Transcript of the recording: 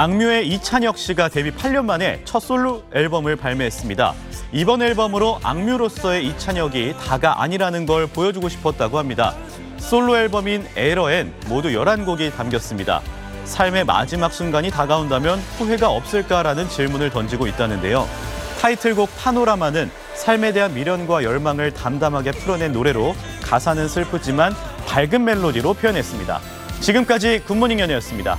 악뮤의 이찬혁 씨가 데뷔 8년 만에 첫 솔로 앨범을 발매했습니다. 이번 앨범으로 악뮤로서의 이찬혁이 다가 아니라는 걸 보여주고 싶었다고 합니다. 솔로 앨범인 에러엔 모두 11곡이 담겼습니다. 삶의 마지막 순간이 다가온다면 후회가 없을까라는 질문을 던지고 있다는데요. 타이틀곡 파노라마는 삶에 대한 미련과 열망을 담담하게 풀어낸 노래로 가사는 슬프지만 밝은 멜로디로 표현했습니다. 지금까지 굿모닝 연예였습니다.